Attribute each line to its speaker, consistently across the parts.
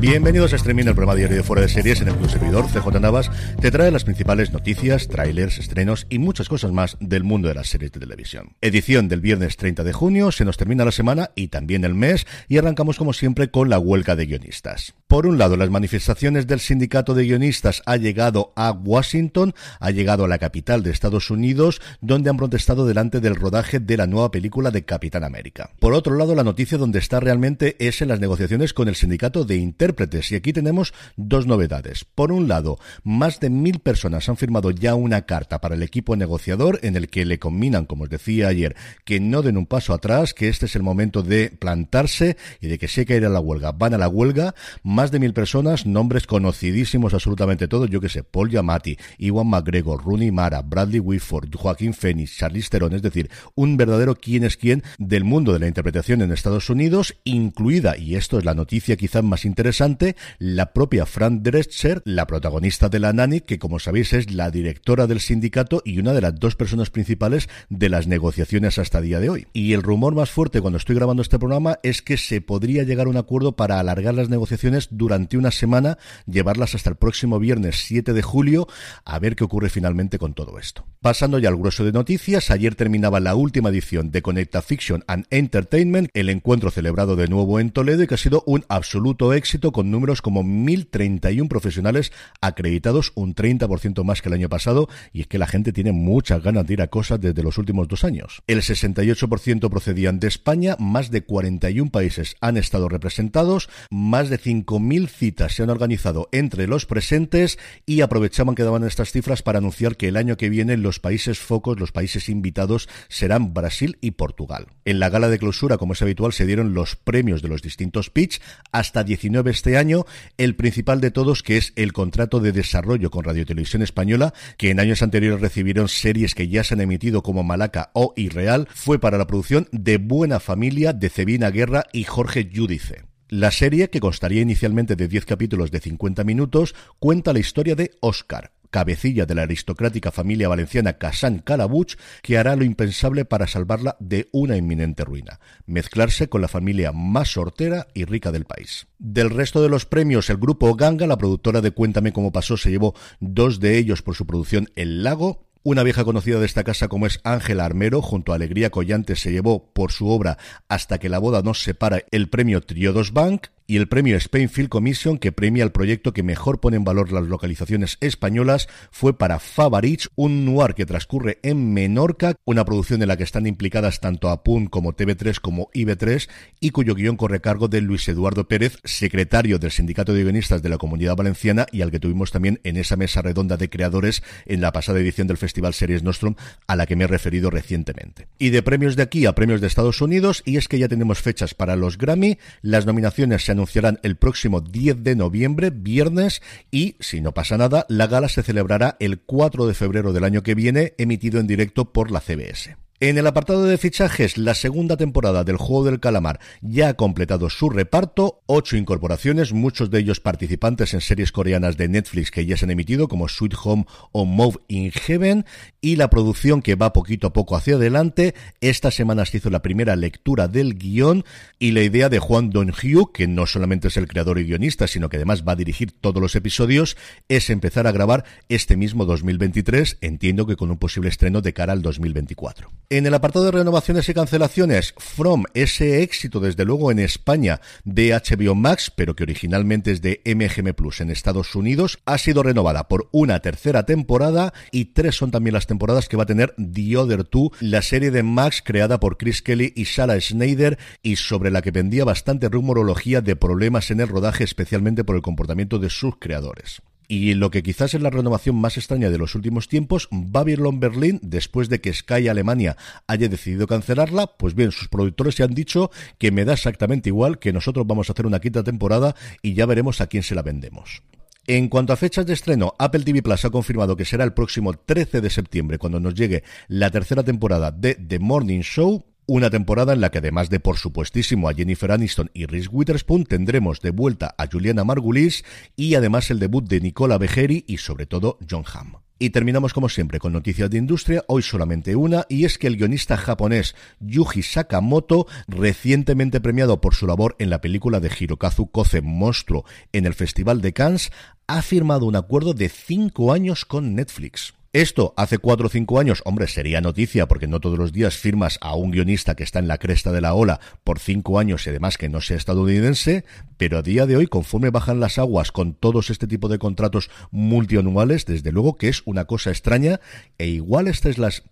Speaker 1: Bienvenidos a Streaming, el programa diario de fuera de series en el que servidor, CJ Navas, te trae las principales noticias, trailers, estrenos y muchas cosas más del mundo de las series de televisión. Edición del viernes 30 de junio, se nos termina la semana y también el mes y arrancamos como siempre con la huelga de guionistas. Por un lado, las manifestaciones del sindicato de guionistas ha llegado a Washington, ha llegado a la capital de Estados Unidos, donde han protestado delante del rodaje de la nueva película de Capitán América. Por otro lado, la noticia donde está realmente es en las negociaciones con el sindicato de inter y aquí tenemos dos novedades. Por un lado, más de mil personas han firmado ya una carta para el equipo negociador en el que le combinan, como os decía ayer, que no den un paso atrás, que este es el momento de plantarse y de que hay que ir a la huelga, van a la huelga. Más de mil personas, nombres conocidísimos absolutamente todos, yo que sé, Paul Giamatti, Iwan McGregor, Rooney Mara, Bradley Whitford, Joaquín Phoenix, Charlize Theron, es decir, un verdadero quién es quién del mundo de la interpretación en Estados Unidos, incluida, y esto es la noticia quizás más interesante, la propia Fran Drescher, la protagonista de La Nani, que como sabéis es la directora del sindicato y una de las dos personas principales de las negociaciones hasta día de hoy. Y el rumor más fuerte cuando estoy grabando este programa es que se podría llegar a un acuerdo para alargar las negociaciones durante una semana, llevarlas hasta el próximo viernes 7 de julio, a ver qué ocurre finalmente con todo esto. Pasando ya al grueso de noticias, ayer terminaba la última edición de Conecta Fiction and Entertainment, el encuentro celebrado de nuevo en Toledo y que ha sido un absoluto éxito con números como 1.031 profesionales acreditados, un 30% más que el año pasado, y es que la gente tiene muchas ganas de ir a cosas desde los últimos dos años. El 68% procedían de España, más de 41 países han estado representados, más de 5.000 citas se han organizado entre los presentes y aprovechaban que daban estas cifras para anunciar que el año que viene los países focos, los países invitados serán Brasil y Portugal. En la gala de clausura, como es habitual, se dieron los premios de los distintos pitch, hasta 19 este año, el principal de todos que es el contrato de desarrollo con Radio Televisión Española, que en años anteriores recibieron series que ya se han emitido como Malaca o Irreal, fue para la producción de Buena Familia de Cebina Guerra y Jorge Yudice. La serie, que constaría inicialmente de 10 capítulos de 50 minutos, cuenta la historia de Oscar, cabecilla de la aristocrática familia valenciana Casan Calabuch, que hará lo impensable para salvarla de una inminente ruina, mezclarse con la familia más sortera y rica del país. Del resto de los premios, el grupo Ganga, la productora de Cuéntame cómo pasó, se llevó dos de ellos por su producción El Lago, una vieja conocida de esta casa como es Ángela Armero, junto a Alegría Collante, se llevó por su obra Hasta que la boda nos separa el premio Triodos Bank y el premio Spainfield Commission, que premia el proyecto que mejor pone en valor las localizaciones españolas, fue para Favarich, un noir que transcurre en Menorca, una producción en la que están implicadas tanto APUN como TV3 como IB3 y cuyo guion corre cargo de Luis Eduardo Pérez, secretario del Sindicato de Guionistas de la Comunidad Valenciana y al que tuvimos también en esa mesa redonda de creadores en la pasada edición del Festival Series Nostrum a la que me he referido recientemente. Y de premios de aquí a premios de Estados Unidos, y es que ya tenemos fechas para los Grammy, las nominaciones se han anunciarán el próximo 10 de noviembre, viernes, y si no pasa nada, la gala se celebrará el 4 de febrero del año que viene, emitido en directo por la CBS. En el apartado de fichajes, la segunda temporada del Juego del Calamar ya ha completado su reparto, ocho incorporaciones, muchos de ellos participantes en series coreanas de Netflix que ya se han emitido, como Sweet Home o Move in Heaven, y la producción que va poquito a poco hacia adelante. Esta semana se hizo la primera lectura del guion y la idea de Juan Dong-hyu, que no solamente es el creador y guionista, sino que además va a dirigir todos los episodios, es empezar a grabar este mismo 2023, entiendo que con un posible estreno de cara al 2024. En el apartado de renovaciones y cancelaciones, From, ese éxito desde luego en España de HBO Max, pero que originalmente es de MGM Plus en Estados Unidos, ha sido renovada por una tercera temporada y tres son también las temporadas que va a tener The Other Two, la serie de Max creada por Chris Kelly y Sarah Snyder y sobre la que pendía bastante rumorología de problemas en el rodaje, especialmente por el comportamiento de sus creadores. Y lo que quizás es la renovación más extraña de los últimos tiempos, Babylon Berlin, después de que Sky Alemania haya decidido cancelarla, pues bien, sus productores se han dicho que me da exactamente igual, que nosotros vamos a hacer una quinta temporada y ya veremos a quién se la vendemos. En cuanto a fechas de estreno, Apple TV Plus ha confirmado que será el próximo 13 de septiembre cuando nos llegue la tercera temporada de The Morning Show, una temporada en la que además de por supuestísimo a Jennifer Aniston y Reese Witherspoon tendremos de vuelta a Juliana Margulis y además el debut de Nicola Begheri y sobre todo John Hamm. Y terminamos como siempre con noticias de industria, hoy solamente una, y es que el guionista japonés Yuji Sakamoto, recientemente premiado por su labor en la película de Hirokazu Koze Monstruo en el Festival de Cannes, ha firmado un acuerdo de cinco años con Netflix. Esto hace cuatro o cinco años, hombre, sería noticia porque no todos los días firmas a un guionista que está en la cresta de la ola por cinco años y además que no sea estadounidense, pero a día de hoy, conforme bajan las aguas con todos este tipo de contratos multianuales, desde luego que es una cosa extraña e igual esta es las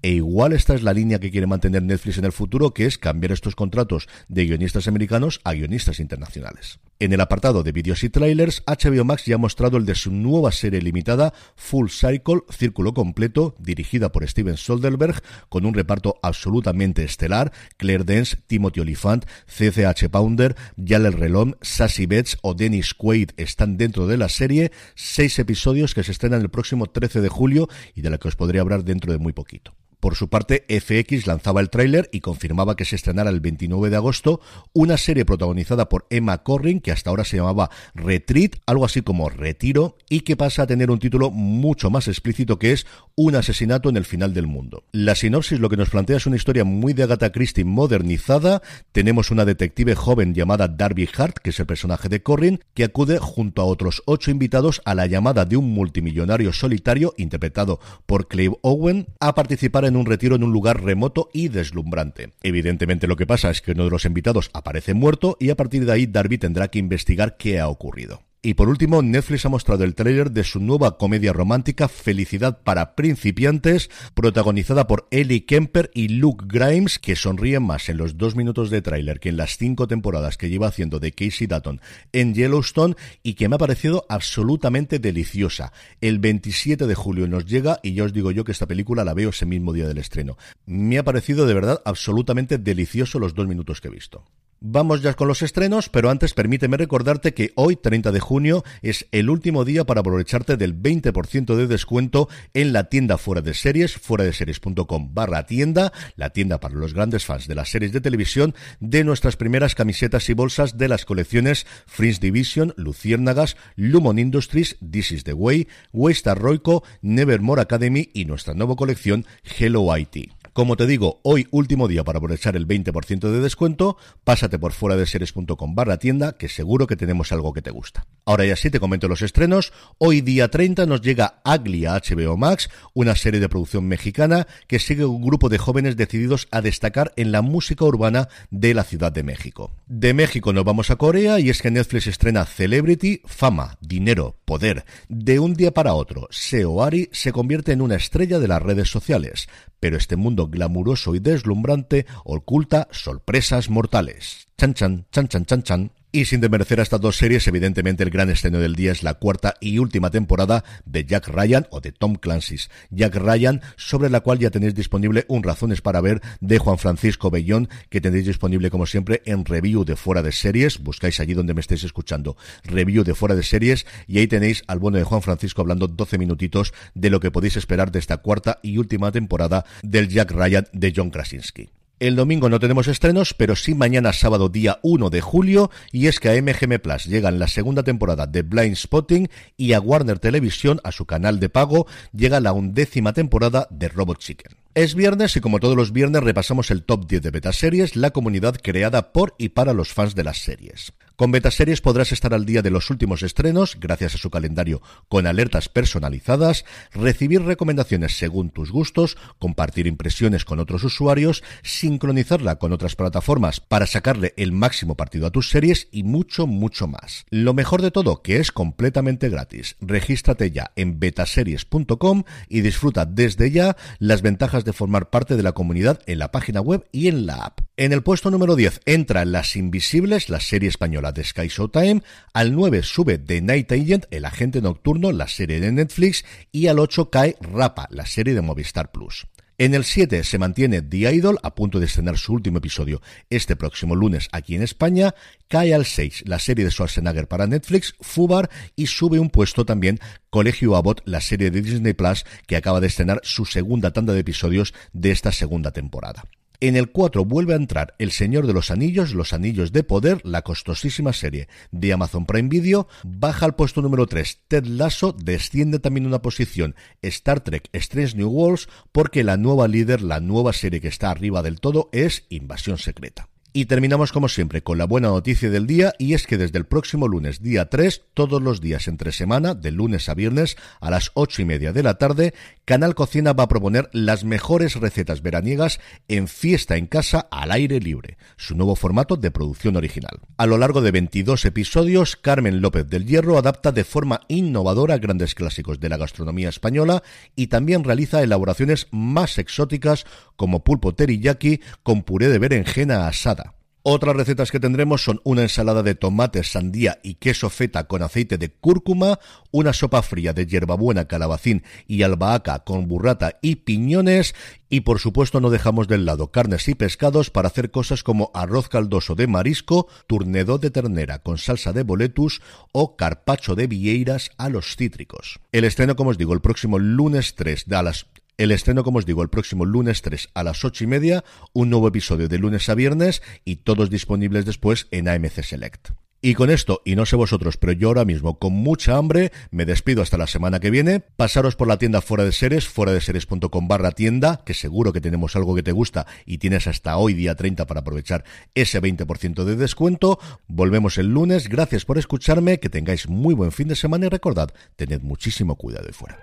Speaker 1: e igual esta es la línea que quiere mantener Netflix en el futuro, que es cambiar estos contratos de guionistas americanos a guionistas internacionales. En el apartado de vídeos y trailers, HBO Max ya ha mostrado el de su nueva serie limitada Full Cycle, Círculo Completo, dirigida por Steven Soderbergh, con un reparto absolutamente estelar, Claire Dance, Timothy Olyphant, CCH Pounder, Yalel Relón, Sassy Betts o Dennis Quaid están dentro de la serie, seis episodios que se estrenan el próximo 13 de julio y de la que os podría hablar dentro de muy poquito. Por su parte, FX lanzaba el tráiler y confirmaba que se estrenara el 29 de agosto una serie protagonizada por Emma Corrin, que hasta ahora se llamaba Retreat, algo así como Retiro, y que pasa a tener un título mucho más explícito que es Un asesinato en el final del mundo. La sinopsis lo que nos plantea es una historia muy de Agatha Christie modernizada. Tenemos una detective joven llamada Darby Hart, que es el personaje de Corrin, que acude junto a otros ocho invitados a la llamada de un multimillonario solitario, interpretado por Clive Owen, a participar en en un retiro en un lugar remoto y deslumbrante. Evidentemente lo que pasa es que uno de los invitados aparece muerto y a partir de ahí Darby tendrá que investigar qué ha ocurrido. Y por último, Netflix ha mostrado el tráiler de su nueva comedia romántica Felicidad para principiantes, protagonizada por Ellie Kemper y Luke Grimes, que sonríen más en los dos minutos de tráiler que en las cinco temporadas que lleva haciendo de Casey Dutton en Yellowstone y que me ha parecido absolutamente deliciosa. El 27 de julio nos llega y ya os digo yo que esta película la veo ese mismo día del estreno. Me ha parecido de verdad absolutamente delicioso los dos minutos que he visto. Vamos ya con los estrenos, pero antes permíteme recordarte que hoy, 30 de junio, es el último día para aprovecharte del 20% de descuento en la tienda fuera de series, fuera de series.com barra tienda, la tienda para los grandes fans de las series de televisión, de nuestras primeras camisetas y bolsas de las colecciones Fringe Division, Luciérnagas, Lumon Industries, This is the Way, Roico, Nevermore Academy y nuestra nueva colección Hello IT. Como te digo, hoy último día para aprovechar el 20% de descuento, pásate por fuera de series.com barra tienda, que seguro que tenemos algo que te gusta. Ahora ya sí te comento los estrenos. Hoy día 30 nos llega Ugly a HBO Max, una serie de producción mexicana que sigue un grupo de jóvenes decididos a destacar en la música urbana de la Ciudad de México. De México nos vamos a Corea y es que Netflix estrena Celebrity, fama, dinero, poder. De un día para otro, Seo Ari se convierte en una estrella de las redes sociales pero este mundo glamuroso y deslumbrante oculta sorpresas mortales. Chan chan, chan chan chan chan. Y sin desmerecer a estas dos series, evidentemente el gran estreno del día es la cuarta y última temporada de Jack Ryan o de Tom Clancy's Jack Ryan, sobre la cual ya tenéis disponible un Razones para ver de Juan Francisco Bellón, que tendréis disponible como siempre en review de fuera de series. Buscáis allí donde me estéis escuchando, review de fuera de series, y ahí tenéis al bueno de Juan Francisco hablando 12 minutitos de lo que podéis esperar de esta cuarta y última temporada del Jack Ryan de John Krasinski. El domingo no tenemos estrenos, pero sí mañana sábado día 1 de julio, y es que a MGM Plus llegan la segunda temporada de Blind Spotting y a Warner Televisión, a su canal de pago, llega la undécima temporada de Robot Chicken. Es viernes y como todos los viernes repasamos el top 10 de beta series, la comunidad creada por y para los fans de las series. Con Betaseries podrás estar al día de los últimos estrenos, gracias a su calendario con alertas personalizadas, recibir recomendaciones según tus gustos, compartir impresiones con otros usuarios, sincronizarla con otras plataformas para sacarle el máximo partido a tus series y mucho, mucho más. Lo mejor de todo, que es completamente gratis. Regístrate ya en betaseries.com y disfruta desde ya las ventajas de formar parte de la comunidad en la página web y en la app. En el puesto número 10 entra Las Invisibles, la serie española de Sky Showtime. Al 9 sube The Night Agent, El Agente Nocturno, la serie de Netflix. Y al 8 cae Rapa, la serie de Movistar Plus. En el 7 se mantiene The Idol, a punto de estrenar su último episodio este próximo lunes aquí en España. Cae al 6 la serie de Schwarzenegger para Netflix, Fubar, y sube un puesto también Colegio Abbott, la serie de Disney Plus, que acaba de estrenar su segunda tanda de episodios de esta segunda temporada. En el 4 vuelve a entrar El Señor de los Anillos, Los Anillos de Poder, la costosísima serie de Amazon Prime Video. Baja al puesto número 3 Ted Lasso, desciende también una posición Star Trek Strange New Worlds, porque la nueva líder, la nueva serie que está arriba del todo es Invasión Secreta. Y terminamos como siempre con la buena noticia del día y es que desde el próximo lunes día 3, todos los días entre semana, de lunes a viernes a las ocho y media de la tarde, Canal Cocina va a proponer las mejores recetas veraniegas en fiesta en casa al aire libre, su nuevo formato de producción original. A lo largo de 22 episodios, Carmen López del Hierro adapta de forma innovadora grandes clásicos de la gastronomía española y también realiza elaboraciones más exóticas como pulpo teriyaki con puré de berenjena asada. Otras recetas que tendremos son una ensalada de tomate, sandía y queso feta con aceite de cúrcuma, una sopa fría de hierbabuena, calabacín y albahaca con burrata y piñones y por supuesto no dejamos del lado carnes y pescados para hacer cosas como arroz caldoso de marisco, turnedo de ternera con salsa de boletus o carpacho de vieiras a los cítricos. El estreno, como os digo, el próximo lunes 3 de a las el estreno, como os digo, el próximo lunes 3 a las 8 y media, un nuevo episodio de lunes a viernes y todos disponibles después en AMC Select. Y con esto, y no sé vosotros, pero yo ahora mismo con mucha hambre me despido hasta la semana que viene. Pasaros por la tienda fuera de series, fuera de series.com barra tienda, que seguro que tenemos algo que te gusta y tienes hasta hoy día 30 para aprovechar ese 20% de descuento. Volvemos el lunes, gracias por escucharme, que tengáis muy buen fin de semana y recordad, tened muchísimo cuidado y fuera.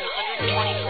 Speaker 1: and 124